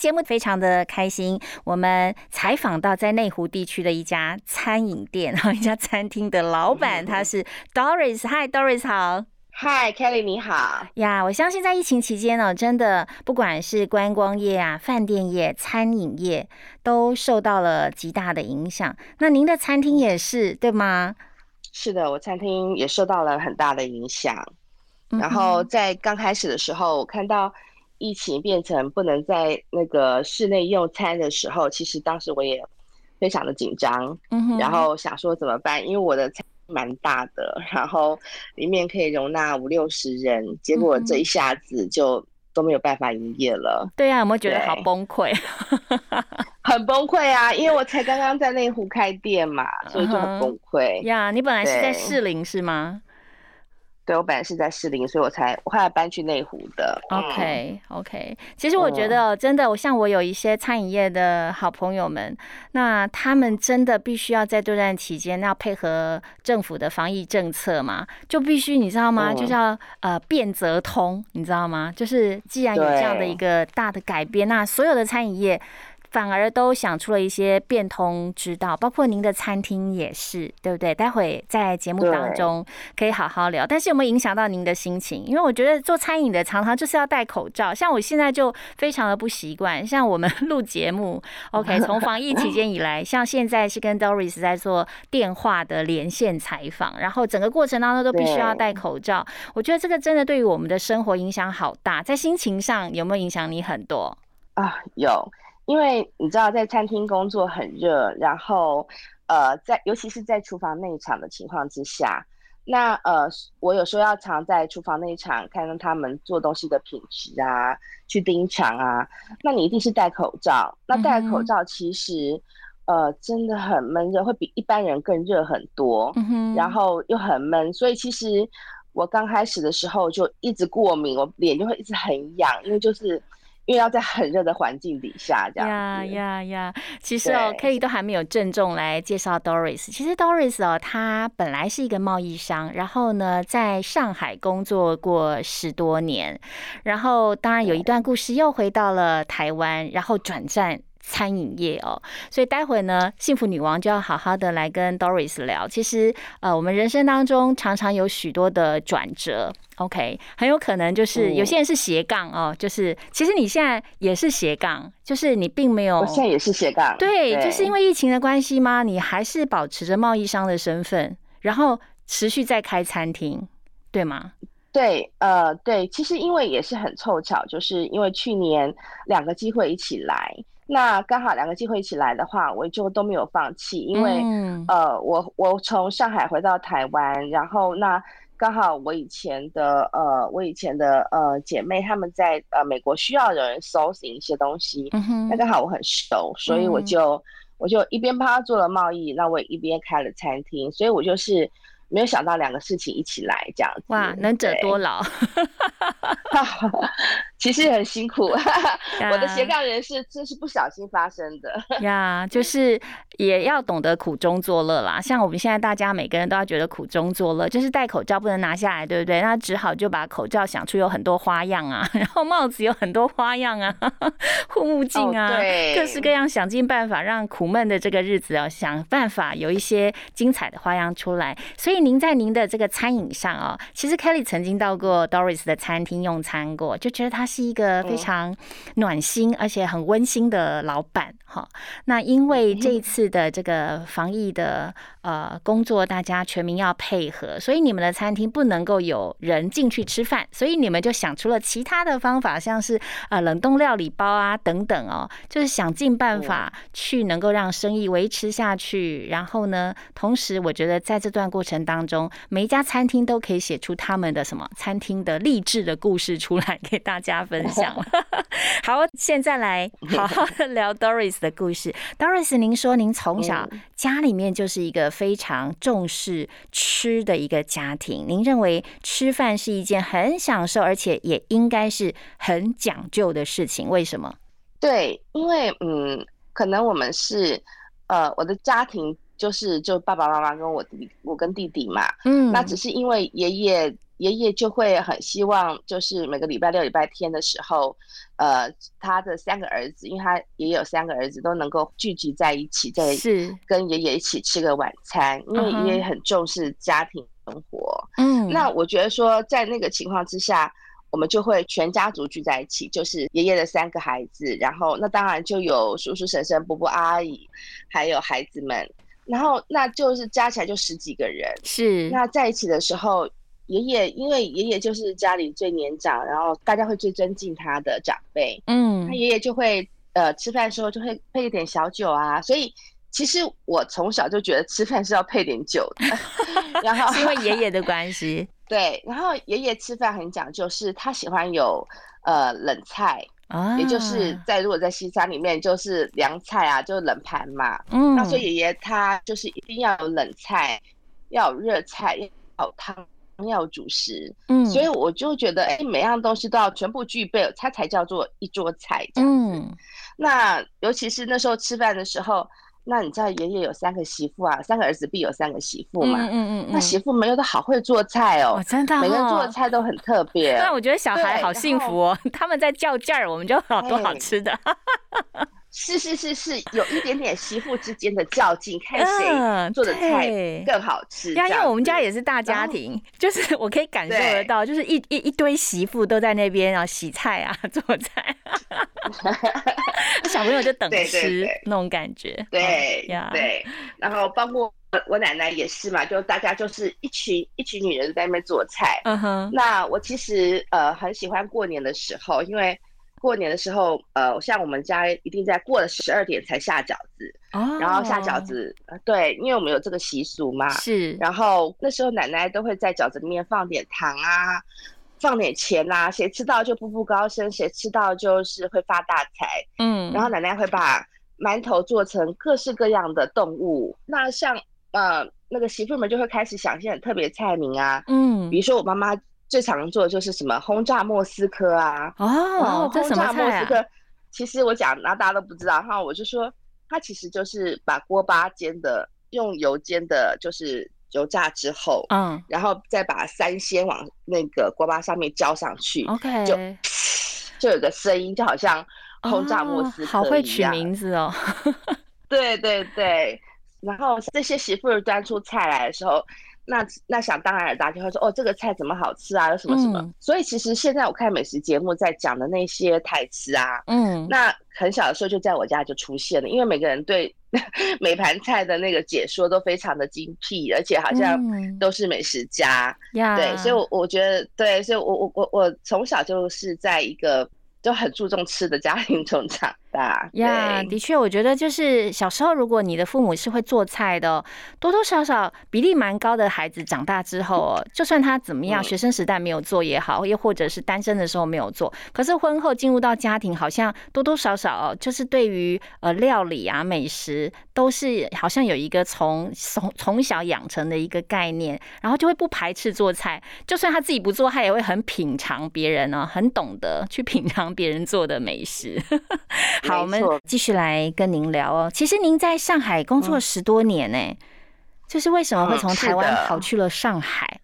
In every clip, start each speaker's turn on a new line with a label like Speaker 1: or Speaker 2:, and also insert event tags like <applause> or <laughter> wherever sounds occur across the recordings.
Speaker 1: 节目非常的开心，我们采访到在内湖地区的一家餐饮店，然后，一家餐厅的老板，他是 Doris。Hi Doris，好。
Speaker 2: Hi，Kelly，你好
Speaker 1: 呀！我相信在疫情期间呢，真的不管是观光业啊、饭店业、餐饮业，都受到了极大的影响。那您的餐厅也是对吗？
Speaker 2: 是的，我餐厅也受到了很大的影响。然后在刚开始的时候，我看到疫情变成不能在那个室内用餐的时候，其实当时我也非常的紧张。嗯然后想说怎么办？因为我的餐蛮大的，然后里面可以容纳五六十人，结果这一下子就都没有办法营业了。
Speaker 1: 对啊，有没有觉得好崩溃？<laughs>
Speaker 2: 很崩溃啊！因为我才刚刚在内湖开店嘛，所以就很崩溃。
Speaker 1: 呀，你本来是在士林是吗？
Speaker 2: 对，我本来是在士林，所以我才我后来搬去内湖的。
Speaker 1: OK OK，其实我觉得真的，我像我有一些餐饮业的好朋友们，那他们真的必须要在对战期间要配合政府的防疫政策嘛，就必须你知道吗？就叫呃变则通，你知道吗？就是既然有这样的一个大的改变，那所有的餐饮业。反而都想出了一些变通之道，包括您的餐厅也是，对不对？待会在节目当中可以好好聊。但是有没有影响到您的心情？因为我觉得做餐饮的常常就是要戴口罩，像我现在就非常的不习惯。像我们录节目，<laughs> OK，从防疫期间以来，像现在是跟 Doris 在做电话的连线采访，然后整个过程当中都必须要戴口罩。我觉得这个真的对于我们的生活影响好大，在心情上有没有影响你很多
Speaker 2: 啊？有。因为你知道，在餐厅工作很热，然后，呃，在尤其是在厨房内场的情况之下，那呃，我有时候要常在厨房内场看到他们做东西的品质啊，去盯场啊，那你一定是戴口罩。那戴口罩其实，呃，真的很闷热，会比一般人更热很多，然后又很闷，所以其实我刚开始的时候就一直过敏，我脸就会一直很痒，因为就是。因为要在很热的环境底下，这样呀
Speaker 1: 呀呀！其实哦，K 都还没有郑重来介绍 Doris。其实 Doris 哦，他本来是一个贸易商，然后呢，在上海工作过十多年，然后当然有一段故事，又回到了台湾，然后转战。餐饮业哦，所以待会呢，幸福女王就要好好的来跟 Doris 聊。其实，呃，我们人生当中常常有许多的转折，OK，很有可能就是有些人是斜杠哦，就是其实你现在也是斜杠，就是你并没有，
Speaker 2: 我现在也是斜杠，
Speaker 1: 对，就是因为疫情的关系吗？你还是保持着贸易商的身份，然后持续在开餐厅，对吗？
Speaker 2: 对，呃，对，其实因为也是很凑巧，就是因为去年两个机会一起来。那刚好两个机会一起来的话，我就都没有放弃，因为嗯呃，我我从上海回到台湾，然后那刚好我以前的呃，我以前的呃姐妹他们在呃美国需要有人搜寻一些东西，那刚好我很熟，所以我就我就一边帮他做了贸易，那我也一边开了餐厅，所以我就是。没有想到两个事情一起来这样子，
Speaker 1: 哇，能者多劳，<laughs>
Speaker 2: 其实很辛苦。<laughs> 我的斜杠人士真是不小心发生的 <laughs>
Speaker 1: 呀，就是也要懂得苦中作乐啦。像我们现在大家每个人都要觉得苦中作乐，就是戴口罩不能拿下来，对不对？那只好就把口罩想出有很多花样啊，然后帽子有很多花样啊，护目镜啊，各式各样，想尽办法让苦闷的这个日子啊，想办法有一些精彩的花样出来，所以。您在您的这个餐饮上哦，其实 Kelly 曾经到过 Doris 的餐厅用餐过，就觉得他是一个非常暖心而且很温馨的老板哈。那因为这一次的这个防疫的呃工作，大家全民要配合，所以你们的餐厅不能够有人进去吃饭，所以你们就想出了其他的方法，像是呃冷冻料理包啊等等哦，就是想尽办法去能够让生意维持下去。然后呢，同时我觉得在这段过程。当中，每一家餐厅都可以写出他们的什么餐厅的励志的故事出来给大家分享。<laughs> <laughs> 好，现在来好好的聊 Doris 的故事。Doris，您说您从小家里面就是一个非常重视吃的一个家庭，您认为吃饭是一件很享受，而且也应该是很讲究的事情。为什么？
Speaker 2: 对，因为嗯，可能我们是呃，我的家庭就是就爸爸妈妈跟我弟，我跟弟弟嘛，
Speaker 1: 嗯，
Speaker 2: 那只是因为爷爷。爷爷就会很希望，就是每个礼拜六、礼拜天的时候，呃，他的三个儿子，因为他爷爷有三个儿子，都能够聚集在一起，在跟爷爷一起吃个晚餐。因为爷爷很重视家庭生活。
Speaker 1: 嗯，
Speaker 2: 那我觉得说，在那个情况之下，我们就会全家族聚在一起，就是爷爷的三个孩子，然后那当然就有叔叔、婶婶、伯伯、阿姨，还有孩子们，然后那就是加起来就十几个人。
Speaker 1: 是，
Speaker 2: 那在一起的时候。爷爷，因为爷爷就是家里最年长，然后大家会最尊敬他的长辈。
Speaker 1: 嗯，
Speaker 2: 他爷爷就会呃吃饭的时候就会配一点小酒啊，所以其实我从小就觉得吃饭是要配点酒的。<laughs> 然后
Speaker 1: 因为爷爷的关系，<laughs>
Speaker 2: 对，然后爷爷吃饭很讲究，是他喜欢有呃冷菜
Speaker 1: 啊，
Speaker 2: 也就是在如果在西餐里面就是凉菜啊，就是冷盘嘛。
Speaker 1: 嗯，
Speaker 2: 那所以爷爷他就是一定要有冷菜，要有热菜，要有汤。要主食，
Speaker 1: 嗯，
Speaker 2: 所以我就觉得，哎，每样东西都要全部具备，它才叫做一桌菜。
Speaker 1: 嗯，
Speaker 2: 那尤其是那时候吃饭的时候，那你知道爷爷有三个媳妇啊，三个儿子必有三个媳妇嘛，
Speaker 1: 嗯嗯嗯，
Speaker 2: 那媳妇们又都好会做菜哦，
Speaker 1: 真的，
Speaker 2: 每个人做的菜都很特 <laughs> 别。
Speaker 1: 那我觉得小孩好幸福哦，<laughs> 他们在较劲儿，我们就好多好吃的。<laughs>
Speaker 2: 是是是是，有一点点媳妇之间的较劲，看谁做的菜更好吃。
Speaker 1: 呀，因为我们家也是大家庭，<laughs> 就是我可以感受得到，就是一一一堆媳妇都在那边啊洗菜啊 <laughs> 做菜，<laughs> 小朋友就等吃那种感觉。
Speaker 2: 对呀，对。然后包括我奶奶也是嘛，就大家就是一群一群女人在那边做菜。
Speaker 1: 嗯哼。
Speaker 2: 那我其实呃很喜欢过年的时候，因为。过年的时候，呃，像我们家一定在过了十二点才下饺子，
Speaker 1: 哦，
Speaker 2: 然后下饺子，对，因为我们有这个习俗嘛，
Speaker 1: 是。
Speaker 2: 然后那时候奶奶都会在饺子里面放点糖啊，放点钱呐，谁吃到就步步高升，谁吃到就是会发大财，
Speaker 1: 嗯。
Speaker 2: 然后奶奶会把馒头做成各式各样的动物，那像呃那个媳妇们就会开始想一些很特别菜名啊，
Speaker 1: 嗯，
Speaker 2: 比如说我妈妈。最常做的就是什么轰炸莫斯科啊，
Speaker 1: 哦，
Speaker 2: 轰炸莫斯科，其实我讲，然后大家都不知道哈，我就说，它其实就是把锅巴煎的，用油煎的，就是油炸之后，
Speaker 1: 嗯，
Speaker 2: 然后再把三鲜往那个锅巴上面浇上去
Speaker 1: ，OK，
Speaker 2: 就就有个声音，就好像轰炸莫斯科
Speaker 1: 好会取名字哦，
Speaker 2: 对对对，然后这些媳妇儿端出菜来的时候。那那想当然尔，大家会说哦，这个菜怎么好吃啊？有什么什么？所以其实现在我看美食节目在讲的那些台词啊，
Speaker 1: 嗯，
Speaker 2: 那很小的时候就在我家就出现了，因为每个人对 <laughs> 每盘菜的那个解说都非常的精辟，而且好像都是美食家，对，所以，我我觉得对，所以我我我我从小就是在一个。就很注重吃的家庭成长大
Speaker 1: 呀，的确，我觉得就是小时候，如果你的父母是会做菜的，多多少少比例蛮高的孩子，长大之后，就算他怎么样，学生时代没有做也好，又或者是单身的时候没有做，可是婚后进入到家庭，好像多多少少就是对于呃料理啊美食，都是好像有一个从从从小养成的一个概念，然后就会不排斥做菜，就算他自己不做，他也会很品尝别人呢，很懂得去品尝。别人做的美食，好，我们继续来跟您聊哦。其实您在上海工作十多年呢，就是为什么会从台湾跑去了上海？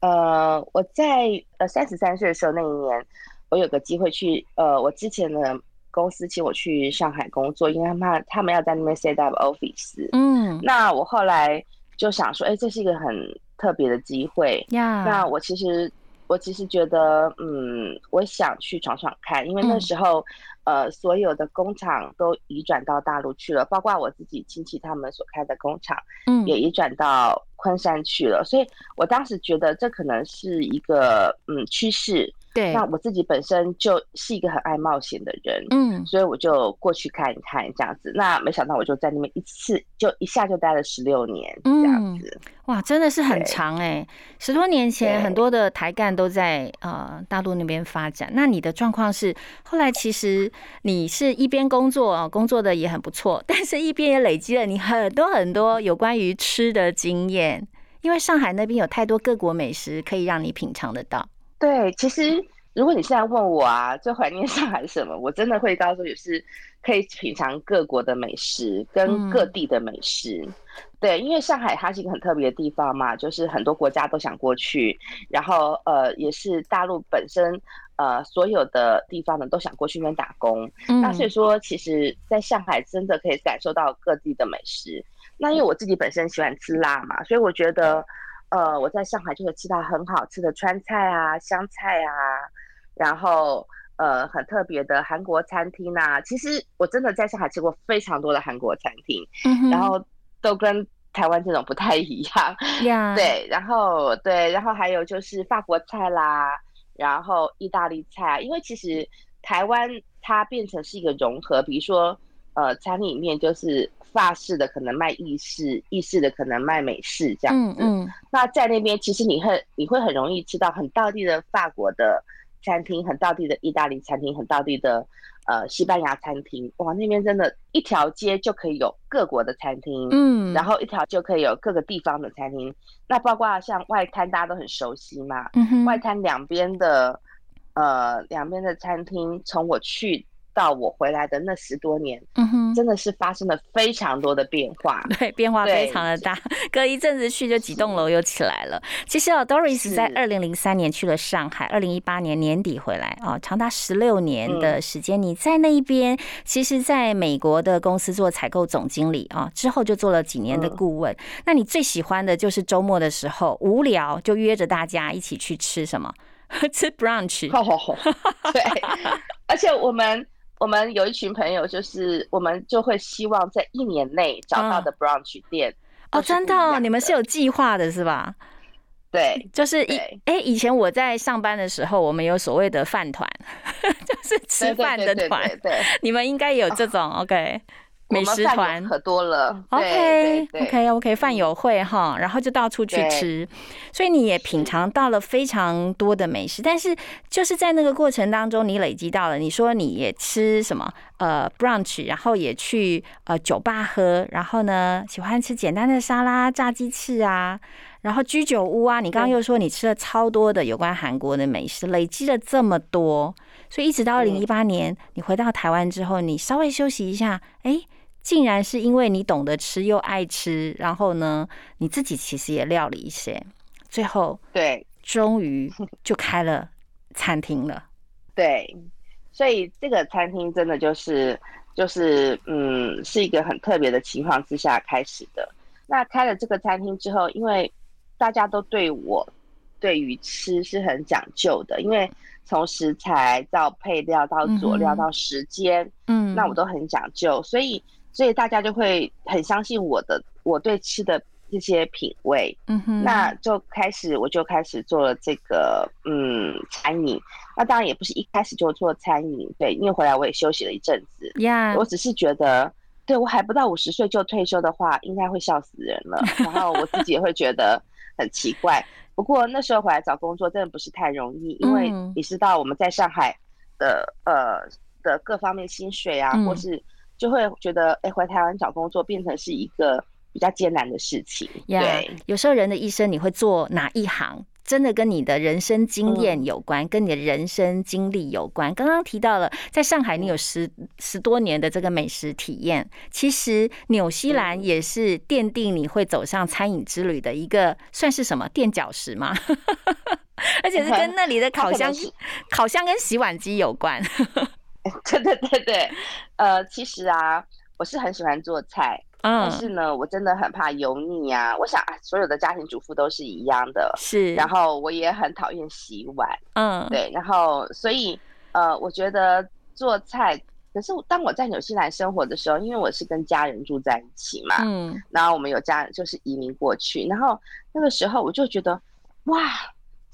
Speaker 2: 呃，我在呃三十三岁的时候那一年，我有个机会去呃，我之前的公司请我去上海工作，因为他们他们要在那边 set up office。
Speaker 1: 嗯，
Speaker 2: 那我后来就想说，哎，这是一个很特别的机会
Speaker 1: 呀。
Speaker 2: 那我其实。我其实觉得，嗯，我想去闯闯看，因为那时候，呃，所有的工厂都移转到大陆去了，包括我自己亲戚他们所开的工厂，
Speaker 1: 嗯，
Speaker 2: 也移转到昆山去了。所以我当时觉得这可能是一个，嗯，趋势。
Speaker 1: 对，
Speaker 2: 那我自己本身就是一个很爱冒险的人，
Speaker 1: 嗯，
Speaker 2: 所以我就过去看一看这样子。那没想到我就在那边一次就一下就待了十六年这样子。
Speaker 1: 哇，真的是很长哎！十多年前，很多的台干都在呃大陆那边发展。那你的状况是，后来其实你是一边工作啊，工作的也很不错，但是一边也累积了你很多很多有关于吃的经验。因为上海那边有太多各国美食可以让你品尝得到。
Speaker 2: 对，其实如果你现在问我啊，最怀念上海是什么，我真的会告诉你是可以品尝各国的美食跟各地的美食。对，因为上海它是一个很特别的地方嘛，就是很多国家都想过去，然后呃，也是大陆本身呃所有的地方呢都想过去那边打工。
Speaker 1: 嗯
Speaker 2: 那所以说，其实在上海真的可以感受到各地的美食。那因为我自己本身喜欢吃辣嘛，所以我觉得，呃，我在上海就会吃到很好吃的川菜啊、湘菜啊，然后呃很特别的韩国餐厅啊。其实我真的在上海吃过非常多的韩国餐厅，
Speaker 1: 嗯
Speaker 2: 然后都跟台湾这种不太一样。<laughs>
Speaker 1: 呀，
Speaker 2: 对，然后对，然后还有就是法国菜啦，然后意大利菜，因为其实台湾它变成是一个融合，比如说呃，餐厅里面就是法式的可能卖意式，意式的可能卖美式这样子。
Speaker 1: 嗯嗯
Speaker 2: 那在那边其实你会你会很容易吃到很道地的法国的餐厅，很道地的意大利餐厅，很道地的呃西班牙餐厅。哇，那边真的一条街就可以有各国的餐厅。
Speaker 1: 嗯，
Speaker 2: 然后一条就可以有各个地方的餐厅，那包括像外滩，大家都很熟悉嘛。
Speaker 1: 嗯
Speaker 2: 外滩两边的，呃，两边的餐厅，从我去到我回来的那十多年，
Speaker 1: 嗯哼，
Speaker 2: 真的是发生了非常多的变化。<laughs>
Speaker 1: 对，变化非常的大，隔一阵子去就几栋楼又起来了。其实哦，Doris 在二零零三年去了上海，二零一八年年底回来哦，长达十六年
Speaker 2: 嗯
Speaker 1: 的时间。你在那一边，其实在美国的公司做采购总经理啊，之后就做了几年的
Speaker 2: 嗯
Speaker 1: 顾问。那你最喜欢的就是周末的时候无聊就约着大家一起去吃什么？<laughs> 吃 brunch。
Speaker 2: 哦，对，<laughs> 而且我们我们有一群朋友，就是我们就会希望在一年内找到的 brunch 店
Speaker 1: 哦，真的你们是有计划的是吧？
Speaker 2: 对
Speaker 1: 就是一
Speaker 2: 对
Speaker 1: 哎、以前我在上班的时候，我们有所谓的饭团，<laughs> 就是吃饭的团
Speaker 2: 对。对，
Speaker 1: 你们应该也有这种 OK 美食团
Speaker 2: 有可多了。
Speaker 1: OK OK OK 饭友会哈，然后就到处去吃，所以你也品尝到了非常多的美食。但是就是在那个过程当中，你累积到了，你说你也吃什么呃 brunch，然后也去呃酒吧喝，然后呢喜欢吃简单的沙拉、炸鸡翅啊。然后居酒屋啊，你刚刚又说你吃了超多的有关韩国的美食，累积了这么多，所以一直到二零一八年你回到台湾之后，你稍微休息一下，哎，竟然是因为你懂得吃又爱吃，然后呢，你自己其实也料理一些，最后
Speaker 2: 对
Speaker 1: 终于就开了餐厅了。<laughs>
Speaker 2: 对，所以这个餐厅真的就是就是嗯，是一个很特别的情况之下开始的。那开了这个餐厅之后，因为大家都对我对于吃是很讲究的，因为从食材到配料到佐料到时间，
Speaker 1: 嗯
Speaker 2: 那我都很讲究，所以所以大家就会很相信我的我对吃的这些品味。
Speaker 1: 嗯哼，
Speaker 2: 那就开始，我就开始做了这个嗯餐饮。那当然也不是一开始就做餐饮，对，因为回来我也休息了一阵子。
Speaker 1: 呀
Speaker 2: 我只是觉得，对我还不到五十岁就退休的话，应该会笑死人了。然后我自己也会觉得 <laughs> 很奇怪。不过那时候回来找工作真的不是太容易，因为
Speaker 1: 嗯
Speaker 2: 你知道我们在上海的呃的各方面薪水啊，
Speaker 1: 嗯
Speaker 2: 或是就会觉得，哎，回台湾找工作变成是一个比较艰难的事情。
Speaker 1: 呀
Speaker 2: 对，
Speaker 1: 有时候人的一生你会做哪一行？真的跟你的人生经验
Speaker 2: 嗯
Speaker 1: 有关，跟你的人生经历有关。刚刚提到了，在上海你有十十多年的这个美食体验，其实纽西兰
Speaker 2: 嗯
Speaker 1: 也是奠定你会走上餐饮之旅的一个，算是什么垫脚石吗？<laughs> 而且是跟那里的烤箱烤箱跟洗碗机有关。<laughs>
Speaker 2: 对对对对，呃，其实啊，我是很喜欢做菜，但
Speaker 1: 嗯，
Speaker 2: 是呢，我真的很怕油腻啊。我想，啊所有的家庭主妇都是一样的。
Speaker 1: 是，
Speaker 2: 然后我也很讨厌洗碗，
Speaker 1: 嗯，
Speaker 2: 对，然后所以呃，我觉得做菜，可是当我在纽西兰生活的时候，因为我是跟家人住在一起嘛，
Speaker 1: 嗯
Speaker 2: 然后我们有家人就是移民过去，然后那个时候我就觉得，哇，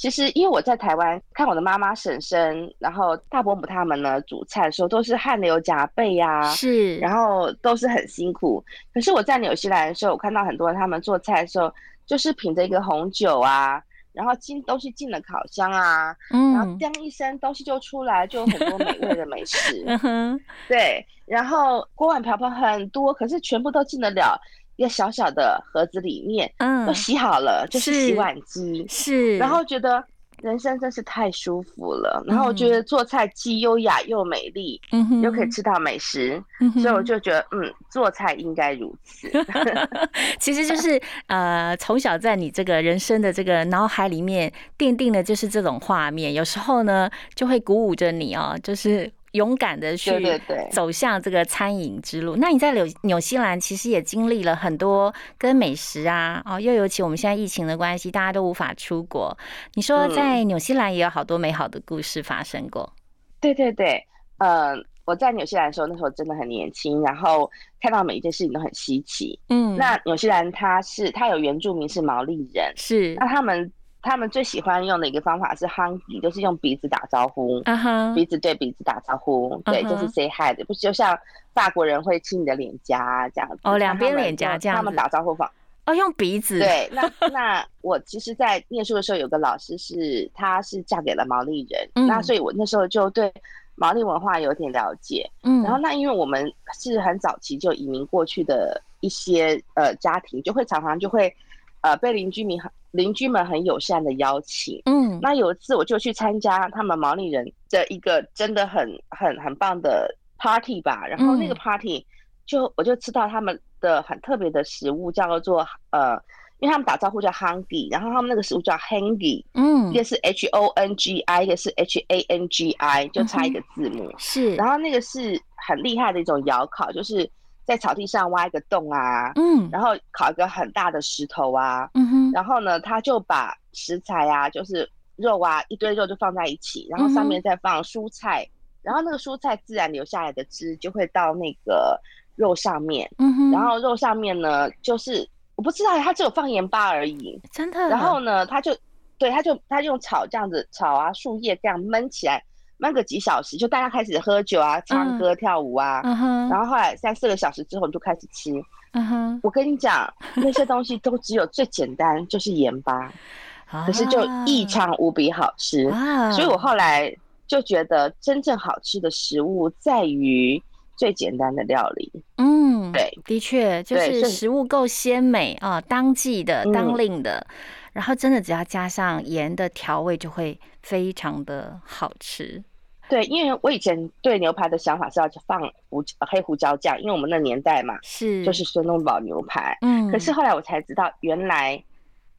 Speaker 2: 其实因为我在台湾看我的妈妈、婶婶，然后大伯母他们呢煮菜的时候都是汗流浃背呀、
Speaker 1: 是，
Speaker 2: 然后都是很辛苦。可是我在纽西兰的时候，我看到很多人他们做菜的时候，就是品着一个红酒啊，然后进东西进了烤箱啊，然后
Speaker 1: 嗯
Speaker 2: 当一声东西就出来，就有很多美味的美食。<laughs> 对，然后锅碗瓢盆很多，可是全部都进得了一个小小的盒子里面，
Speaker 1: 嗯
Speaker 2: 都，洗好了，就是洗碗机。
Speaker 1: 是，
Speaker 2: 然后觉得人生真是太舒服了，然后我觉得做菜既优雅又美丽，
Speaker 1: 嗯哼，
Speaker 2: 又可以吃到美食，
Speaker 1: 嗯哼，
Speaker 2: 所以我就觉得，嗯，做菜应该如此。<laughs>
Speaker 1: 其实就是呃，从小在你这个人生的这个脑海里面奠定的就是这种画面，有时候呢就会鼓舞着你哦，就是勇敢的去走向这个餐饮之路。那你在纽纽西兰其实也经历了很多跟美食啊，哦，又尤其我们现在疫情的关系，大家都无法出国。你说
Speaker 2: 嗯
Speaker 1: 在纽西兰也有好多美好的故事发生过，
Speaker 2: 对对对，呃，我在纽西兰的时候，那时候真的很年轻，然后看到每一件事情都很稀奇。
Speaker 1: 嗯，
Speaker 2: 那纽西兰它是它有原住民是毛利人，
Speaker 1: 是
Speaker 2: 那他们他们最喜欢用的一个方法是 hungry，就是用鼻子打招呼。鼻子对鼻子打招呼，对，就是 say hi 的，不就像法国人会亲你的脸颊这样子。
Speaker 1: 哦两边脸颊
Speaker 2: 就他们
Speaker 1: 这样子
Speaker 2: 打招呼方
Speaker 1: 哦，用鼻子，，
Speaker 2: 对，那 <laughs> 那我其实，在念书的时候，有个老师是，她是嫁给了毛利人，
Speaker 1: 嗯
Speaker 2: 那所以我那时候就对毛利文化有点了解。
Speaker 1: 嗯，
Speaker 2: 然后那因为我们是很早期就移民过去的一些呃家庭，就会常常就会呃被邻居民很邻居们很友善的邀请。
Speaker 1: 嗯，
Speaker 2: 那有一次我就去参加他们毛利人的一个真的很很很棒的 party 吧，然后那个
Speaker 1: 嗯。
Speaker 2: party 就我就吃到他们的很特别的食物，叫做呃，因为他们打招呼叫 hungry，然后他们那个食物叫 hangy，
Speaker 1: 嗯。
Speaker 2: 一个是 H O N G I，一个是 H A N G I，就差一个字母。
Speaker 1: 是，
Speaker 2: 然后那个是很厉害的一种窑烤，就是在草地上挖一个洞啊，
Speaker 1: 嗯。
Speaker 2: 然后烤一个很大的石头啊，
Speaker 1: 嗯哼，
Speaker 2: 然后呢，他就把食材啊，就是肉啊，一堆肉就放在一起，然后上面再放蔬菜，然后那个蔬菜自然流下来的汁就会到那个肉上面，
Speaker 1: 嗯哼，
Speaker 2: 然后肉上面呢，就是我不知道他只有放盐巴而已，
Speaker 1: 真的，
Speaker 2: 然后呢，他就对，他就他用草这样子炒啊，树叶这样焖起来，焖个几小时，就大家开始喝酒啊、唱歌、跳舞啊。
Speaker 1: 嗯，
Speaker 2: 然后后来三四个小时之后，你就开始吃。
Speaker 1: 嗯，
Speaker 2: 我跟你讲，<laughs> 那些东西都只有最简单，就是盐巴，可是就异常无比好吃。
Speaker 1: 啊，
Speaker 2: 所以我后来就觉得，真正好吃的食物在于最简单的料理。
Speaker 1: 嗯，
Speaker 2: 对，
Speaker 1: 的确就
Speaker 2: 是
Speaker 1: 是食物够鲜美啊，当季的、当
Speaker 2: 嗯
Speaker 1: 令的，然后真的只要加上盐的调味，就会非常的好吃。
Speaker 2: 对，因为我以前对牛排的想法是要放胡黑胡椒酱，因为我们那年代嘛，
Speaker 1: 是，
Speaker 2: 就是孙东宝牛排。
Speaker 1: 嗯，
Speaker 2: 可是后来我才知道，原来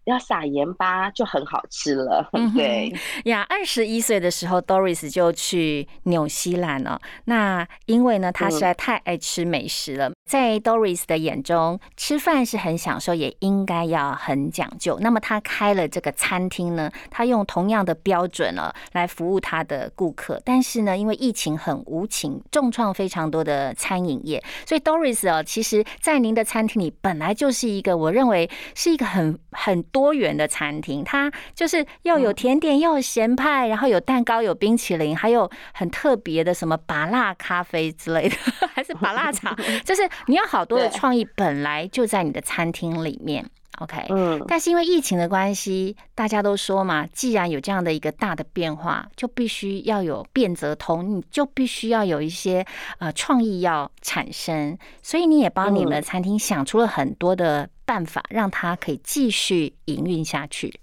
Speaker 2: 要撒盐巴就很好吃了。<laughs> 对，
Speaker 1: 呀，二十一岁的时候，Doris 就去纽西兰了。那因为呢，他实在太爱吃美食了，在 Doris 的眼中，吃饭是很享受，也应该要很讲究。那么他开了这个餐厅呢，他用同样的标准了来服务他的顾客。但是呢，因为疫情很无情，重创非常多的餐饮业，所以 Doris 哦，其实在您的餐厅里本来就是一个我认为是一个很很多元的餐厅，它就是要有甜点，又有咸派，然后有蛋糕，有冰淇淋，还有很特别的什么拔辣咖啡之类的，<laughs> 还是拔辣茶，<laughs> 就是你有好多的创意，本来就在你的餐厅里面。OK，
Speaker 2: 嗯，
Speaker 1: 但是因为疫情的关系，大家都说嘛，既然有这样的一个大的变化，就必须要有变则通，你就必须要有一些呃创意要产生，所以你也帮你们餐厅想出了很多的办法，让它可以继续营运下去。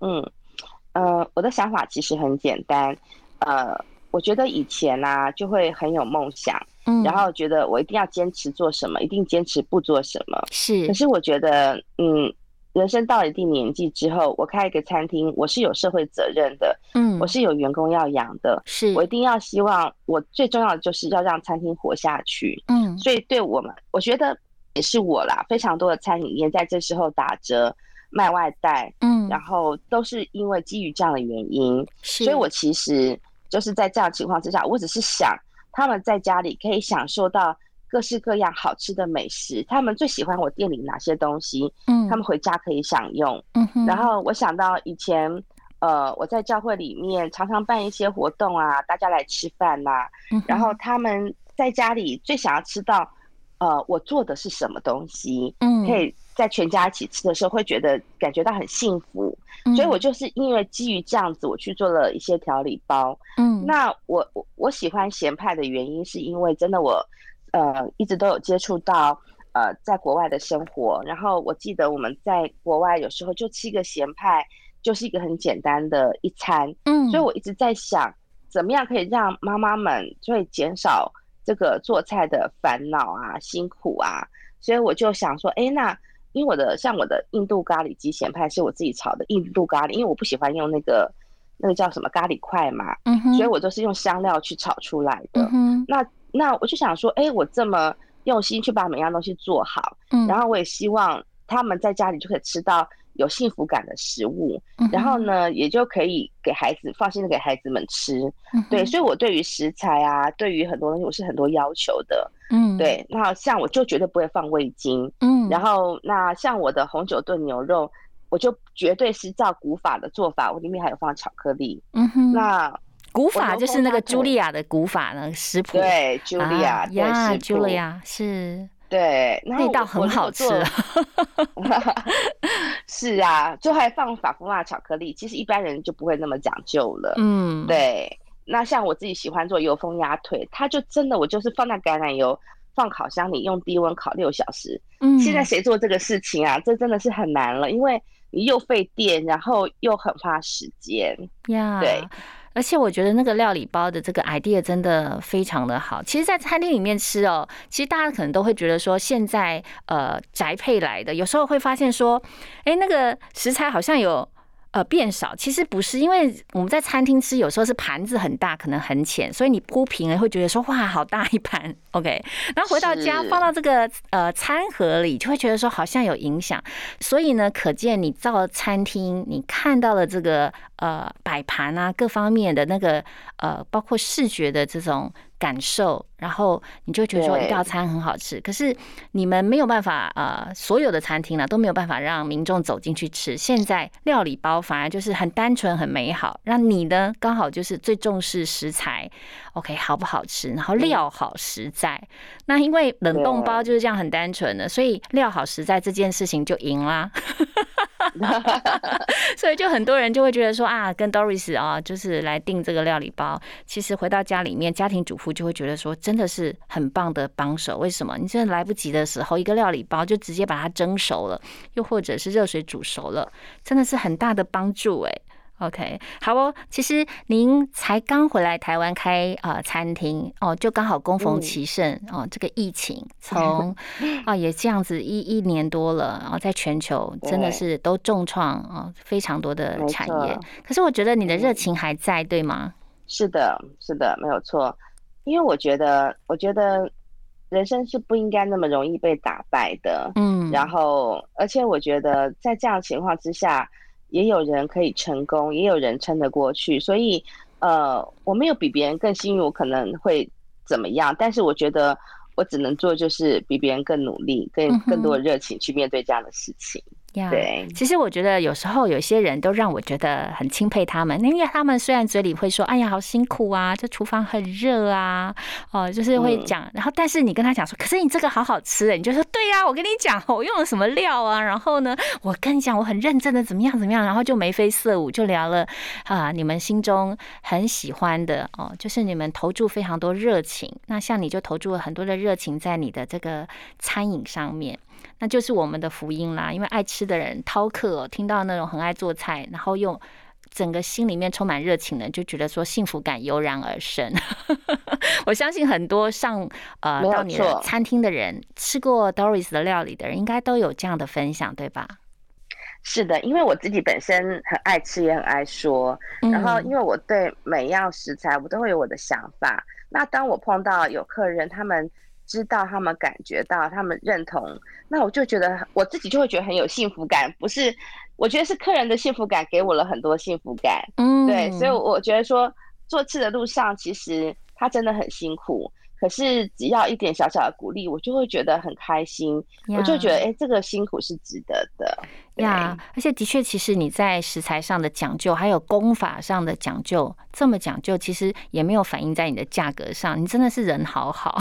Speaker 2: 嗯，呃，我的想法其实很简单，呃，我觉得以前呢、就会很有梦想，
Speaker 1: 嗯，
Speaker 2: 然后觉得我一定要坚持做什么，一定坚持不做什么。
Speaker 1: 是
Speaker 2: 可是我觉得，嗯，人生到了一定年纪之后，我开一个餐厅，我是有社会责任的，
Speaker 1: 嗯，
Speaker 2: 我是有员工要养的，
Speaker 1: 是
Speaker 2: 我一定要希望我最重要的就是要让餐厅活下去。
Speaker 1: 嗯
Speaker 2: 所以对我们，我觉得也是我啦，非常多的餐饮业在这时候打折卖外带，
Speaker 1: 嗯，
Speaker 2: 然后都是因为基于这样的原因，所以我其实就是在这样的情况之下，我只是想他们在家里可以享受到各式各样好吃的美食，他们最喜欢我店里哪些东西，
Speaker 1: 嗯。
Speaker 2: 他们回家可以享用。
Speaker 1: 嗯哼，
Speaker 2: 然后我想到以前呃，我在教会里面常常办一些活动啊，大家来吃饭呐、
Speaker 1: 嗯
Speaker 2: 然后他们在家里最想要吃到，呃，我做的是什么东西，
Speaker 1: 嗯
Speaker 2: 可以在全家一起吃的时候，会觉得感觉到很幸福。
Speaker 1: 嗯
Speaker 2: 所以我就是因为基于这样子，我去做了一些调理包。
Speaker 1: 嗯
Speaker 2: 那我我我喜欢咸派的原因，是因为真的我呃一直都有接触到呃在国外的生活，然后我记得我们在国外有时候就吃一个咸派，就是一个很简单的一餐，
Speaker 1: 嗯
Speaker 2: 所以我一直在想，怎么样可以让妈妈们就会减少这个做菜的烦恼啊、辛苦啊，所以我就想说，哎，那因为我的像我的印度咖喱鸡咸派是我自己炒的印度咖喱，因为我不喜欢用那个那个叫什么咖喱块嘛，
Speaker 1: 嗯哼
Speaker 2: 所以我都是用香料去炒出来的。
Speaker 1: 嗯
Speaker 2: 那那我就想说，哎，我这么用心去把每样东西做好，
Speaker 1: 嗯
Speaker 2: 然后我也希望他们在家里就可以吃到有幸福感的食物，
Speaker 1: 嗯
Speaker 2: 然后呢，也就可以给孩子放心的给孩子们吃。
Speaker 1: 嗯
Speaker 2: 对，所以我对于食材啊，对于很多东西我是很多要求的。
Speaker 1: 嗯
Speaker 2: 对，那像我就绝对不会放味精，
Speaker 1: 嗯
Speaker 2: 然后那像我的红酒炖牛肉，我就绝对是照古法的做法，我里面还有放巧克力。
Speaker 1: 嗯哼
Speaker 2: 那
Speaker 1: 古法就是那个茱莉亚的古法呢食谱
Speaker 2: 对，Julia，、
Speaker 1: 啊
Speaker 2: 对
Speaker 1: 呀
Speaker 2: 食谱
Speaker 1: ，Julia 是
Speaker 2: 对，然后
Speaker 1: 味道很好吃。<laughs>
Speaker 2: 是啊，就还放法芙娜巧克力，其实一般人就不会那么讲究了。
Speaker 1: 嗯，
Speaker 2: 对，那像我自己喜欢做油封鸭腿，它就真的我就是放在橄榄油放烤箱里，用低温烤六小时。
Speaker 1: 嗯，
Speaker 2: 现在谁做这个事情啊？这真的是很难了，因为你又费电，然后又很花时间。
Speaker 1: 呀，
Speaker 2: 对。
Speaker 1: 而且我觉得那个料理包的这个 idea 真的非常的好。其实，在餐厅里面吃哦，其实大家可能都会觉得说，现在呃宅配来的，有时候会发现说，哎，那个食材好像有。呃，变少其实不是，因为我们在餐厅吃，有时候是盘子很大，可能很浅，所以你铺平了会觉得说哇，好大一盘，OK。然后回到家放到这个呃餐盒里，就会觉得说好像有影响。所以呢，可见你到了餐厅，你看到了这个呃摆盘啊各方面的那个呃，包括视觉的这种感受，然后你就觉得说一道餐很好吃。可是你们没有办法呃，所有的餐厅呢都没有办法让民众走进去吃。现在料理包反而就是很单纯、很美好，让你呢刚好就是最重视食材，OK 好不好吃，然后料好实在。那因为冷冻包就是这样很单纯的，所以料好实在这件事情就赢啦。<laughs> 所以就很多人就会觉得说啊，跟 Doris 啊，就是来订这个料理包。其实回到家里面，家庭主妇就会觉得说，真的是很棒的帮手。为什么？你真的来不及的时候，一个料理包就直接把它蒸熟了，又或者是热水煮熟了，真的是很大的帮助哎。OK，好哦。其实您才刚回来台湾开呃餐厅哦，就刚好恭逢
Speaker 2: 嗯
Speaker 1: 其盛哦，这个疫情从啊也这样子一一年多了，然后在全球真的是都重创啊非常多的
Speaker 2: 没
Speaker 1: 产业。可是我觉得你的热
Speaker 2: 嗯
Speaker 1: 情还在，对吗？
Speaker 2: 是的，是的，没有错。因为我觉得，我觉得人生是不应该那么容易被打败的。
Speaker 1: 嗯，
Speaker 2: 然后，而且我觉得在这样的情况之下，也有人可以成功，也有人撑得过去。所以，呃，我没有比别人更幸运，我可能会怎么样？但是我觉得我只能做就是比别人更努力，更更多的热情去面对这样的事情。
Speaker 1: 呀。
Speaker 2: 对。
Speaker 1: 其实我觉得有时候有些人都让我觉得很钦佩他们，因为他们虽然嘴里会说“哎呀，好辛苦啊，这厨房很热啊”，哦，就是会
Speaker 2: 嗯。
Speaker 1: 讲，然后但是你跟他讲说，可是你这个好好吃哎，你就说对呀、我跟你讲，我用了什么料啊，然后呢，我跟你讲，我很认真的怎么样怎么样，然后就眉飞色舞，就聊了啊，你们心中很喜欢的哦，就是你们投注非常多热情，那像你就投注了很多的热情在你的这个餐饮上面。那就是我们的福音啦，因为爱吃的人饕客、哦、听到那种很爱做菜，然后又整个心里面充满热情的，就觉得说幸福感油然而生。<laughs> 我相信很多上呃到你的餐厅的人，吃过 Doris 的料理的人，应该都有这样的分享，对吧？
Speaker 2: 是的，因为我自己本身很爱吃，也很爱说。然后，因
Speaker 1: 为
Speaker 2: 为我对每样食材我都会有我的想法。那当我碰到有客人，他们知道、他们感觉到、他们认同，那我就觉得我自己就会觉得很有幸福感。不是，我觉得是客人的幸福感给我了很多幸福感。
Speaker 1: 嗯
Speaker 2: 对，所以我觉得说做事的路上，其实他真的很辛苦。可是只要一点小小的鼓励，我就会觉得很开心，我就觉得哎、诶这个辛苦是值得的。
Speaker 1: 呀，而且的确，其实你在食材上的讲究，还有功法上的讲究，这么讲究，其实也没有反映在你的价格上。你真的是人好好，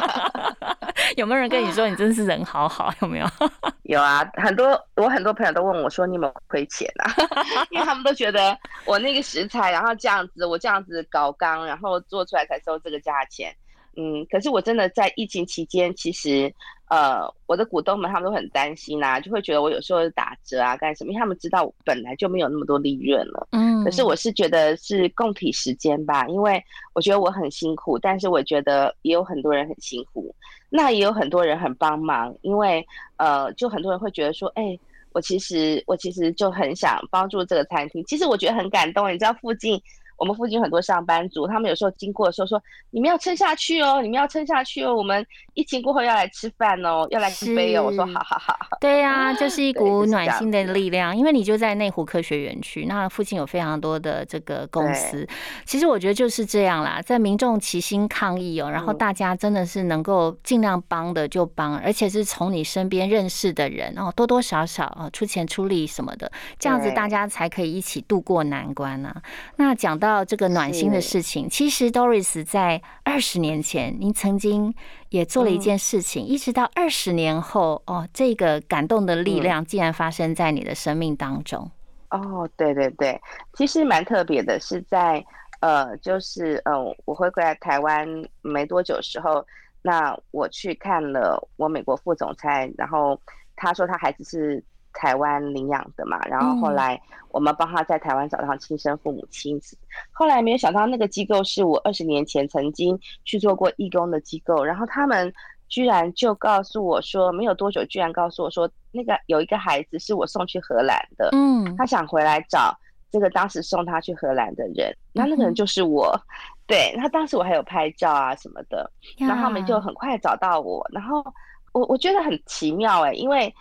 Speaker 1: <laughs> 有没有人跟你说你真的是人好好？有没有？<laughs>
Speaker 2: 有啊，很多我很多朋友都问我说：“你有没有亏钱啊？” <laughs> 因为他们都觉得我那个食材，然后这样子，我这样子搞缸，然后做出来才收这个价钱。嗯，可是我真的在疫情期间，其实。呃，我的股东们他们都很担心呐，就会觉得我有时候打折啊干什么？因为他们知道我本来就没有那么多利润了。嗯，可是我是觉得是共体时间吧，因为我觉得我很辛苦，但是我觉得也有很多人很辛苦，那也有很多人很帮忙，因为呃，就很多人会觉得说，哎，我其实我其实就很想帮助这个餐厅，其实我觉得很感动，你知道附近。我们附近很多上班族，他们有时候经过的时候说：“你们要撑下去哦，你们要撑下去哦，我们疫情过后要来吃饭哦，要来吃杯哦。”我说：“好好好。”
Speaker 1: 对呀，就是一 <laughs> 股暖心的力量，因为你就在内湖科学园区，那附近有非常多的这个公司。其实我觉得就是这样啦，在民众齐心抗疫哦，然后大家真的是能够尽量帮的就帮，而且是从你身边认识的人哦，多多少少啊出钱出力什么的，这样子大家才可以一起度过难关呢。那讲到。到这个暖心的事情，其实 Doris 在二十年前，您曾经也做了一件事情，一直到二十年后，哦，这个感动的力量竟然发生在你的生命当中。
Speaker 2: 哦，对对对，其实蛮特别的，是在呃，就是呃，我回归来台湾没多久时候，那我去看了我美国副总裁，然后他说他孩子是。台湾领养的嘛，然后后来我们帮他在台湾找到亲生父母亲子，后来没有想到那个机构是我二十年前曾经去做过义工的机构，然后他们居然就告诉我说，没有多久居然告诉我说，那个有一个孩子是我送去荷兰的，嗯，他想回来找这个当时送他去荷兰的人，那那个人就是我，对，他当时我还有拍照啊什么的，然后他们就很快找到我，然后我我觉得很奇妙哎，因为。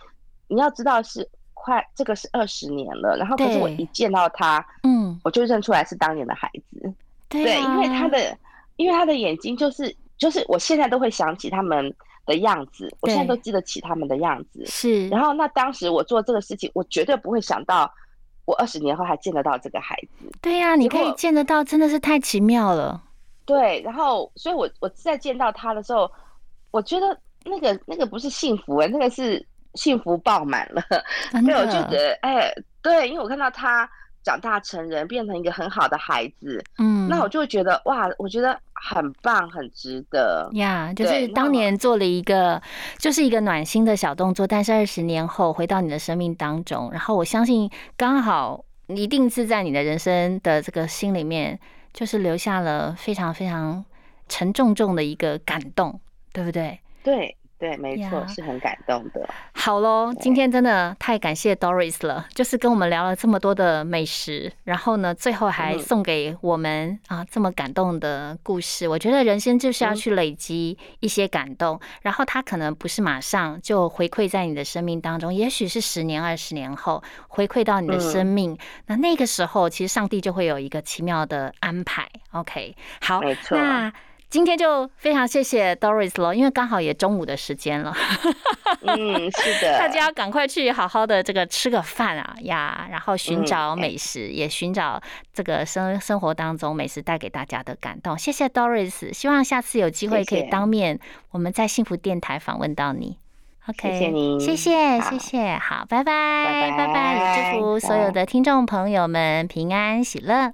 Speaker 2: 你要知道是快这个是二十年了，然后可是我一见到他，嗯，我就认出来是当年的孩子，
Speaker 1: 对，
Speaker 2: 因为他的因为他的眼睛就是就是我现在都会想起他们的样子，我现在都记得起他们的样子，
Speaker 1: 是。
Speaker 2: 然后那当时我做这个事情，我绝对不会想到我二十年后还见得到这个孩子。
Speaker 1: 对呀，你可以见得到，真的是太奇妙了。
Speaker 2: 对，然后所以我我在见到他的时候，我觉得那个那个不是幸福哎，那个是。幸福爆满了，<laughs> 对，我就觉得，哎，对，因为我看到他长大成人，变成一个很好的孩子，嗯，那我就会觉得，哇，我觉得很棒，很值得
Speaker 1: 呀。就是当年做了一个，就是一个暖心的小动作，但是二十年后回到你的生命当中，然后我相信刚好一定是在你的人生的这个心里面，就是留下了非常非常沉重重的一个感动，对不对？
Speaker 2: 对。对，没错，是很感动的。
Speaker 1: 好喽，今天真的太感谢 Doris 了，就是跟我们聊了这么多的美食，然后呢，最后还送给我们啊这么感动的故事。我觉得人生就是要去累积一些感动，然后他可能不是马上就回馈在你的生命当中，也许是十年、二十年后回馈到你的生命。那那个时候，其实上帝就会有一个奇妙的安排。OK，好，
Speaker 2: 没错。
Speaker 1: 那今天就非常谢谢 Doris 了，因为刚好也中午的时间了。
Speaker 2: 嗯，是的，<laughs>
Speaker 1: 大家赶快去好好的这个吃个饭啊呀，然后寻找美食，也寻找这个生生活当中美食带给大家的感动。谢谢 Doris，希望下次有机会可以当面我们在幸福电台访问到你。OK，
Speaker 2: 谢谢你，
Speaker 1: 谢谢谢谢，好，拜拜拜拜，也祝福所有的听众朋友们平安喜乐。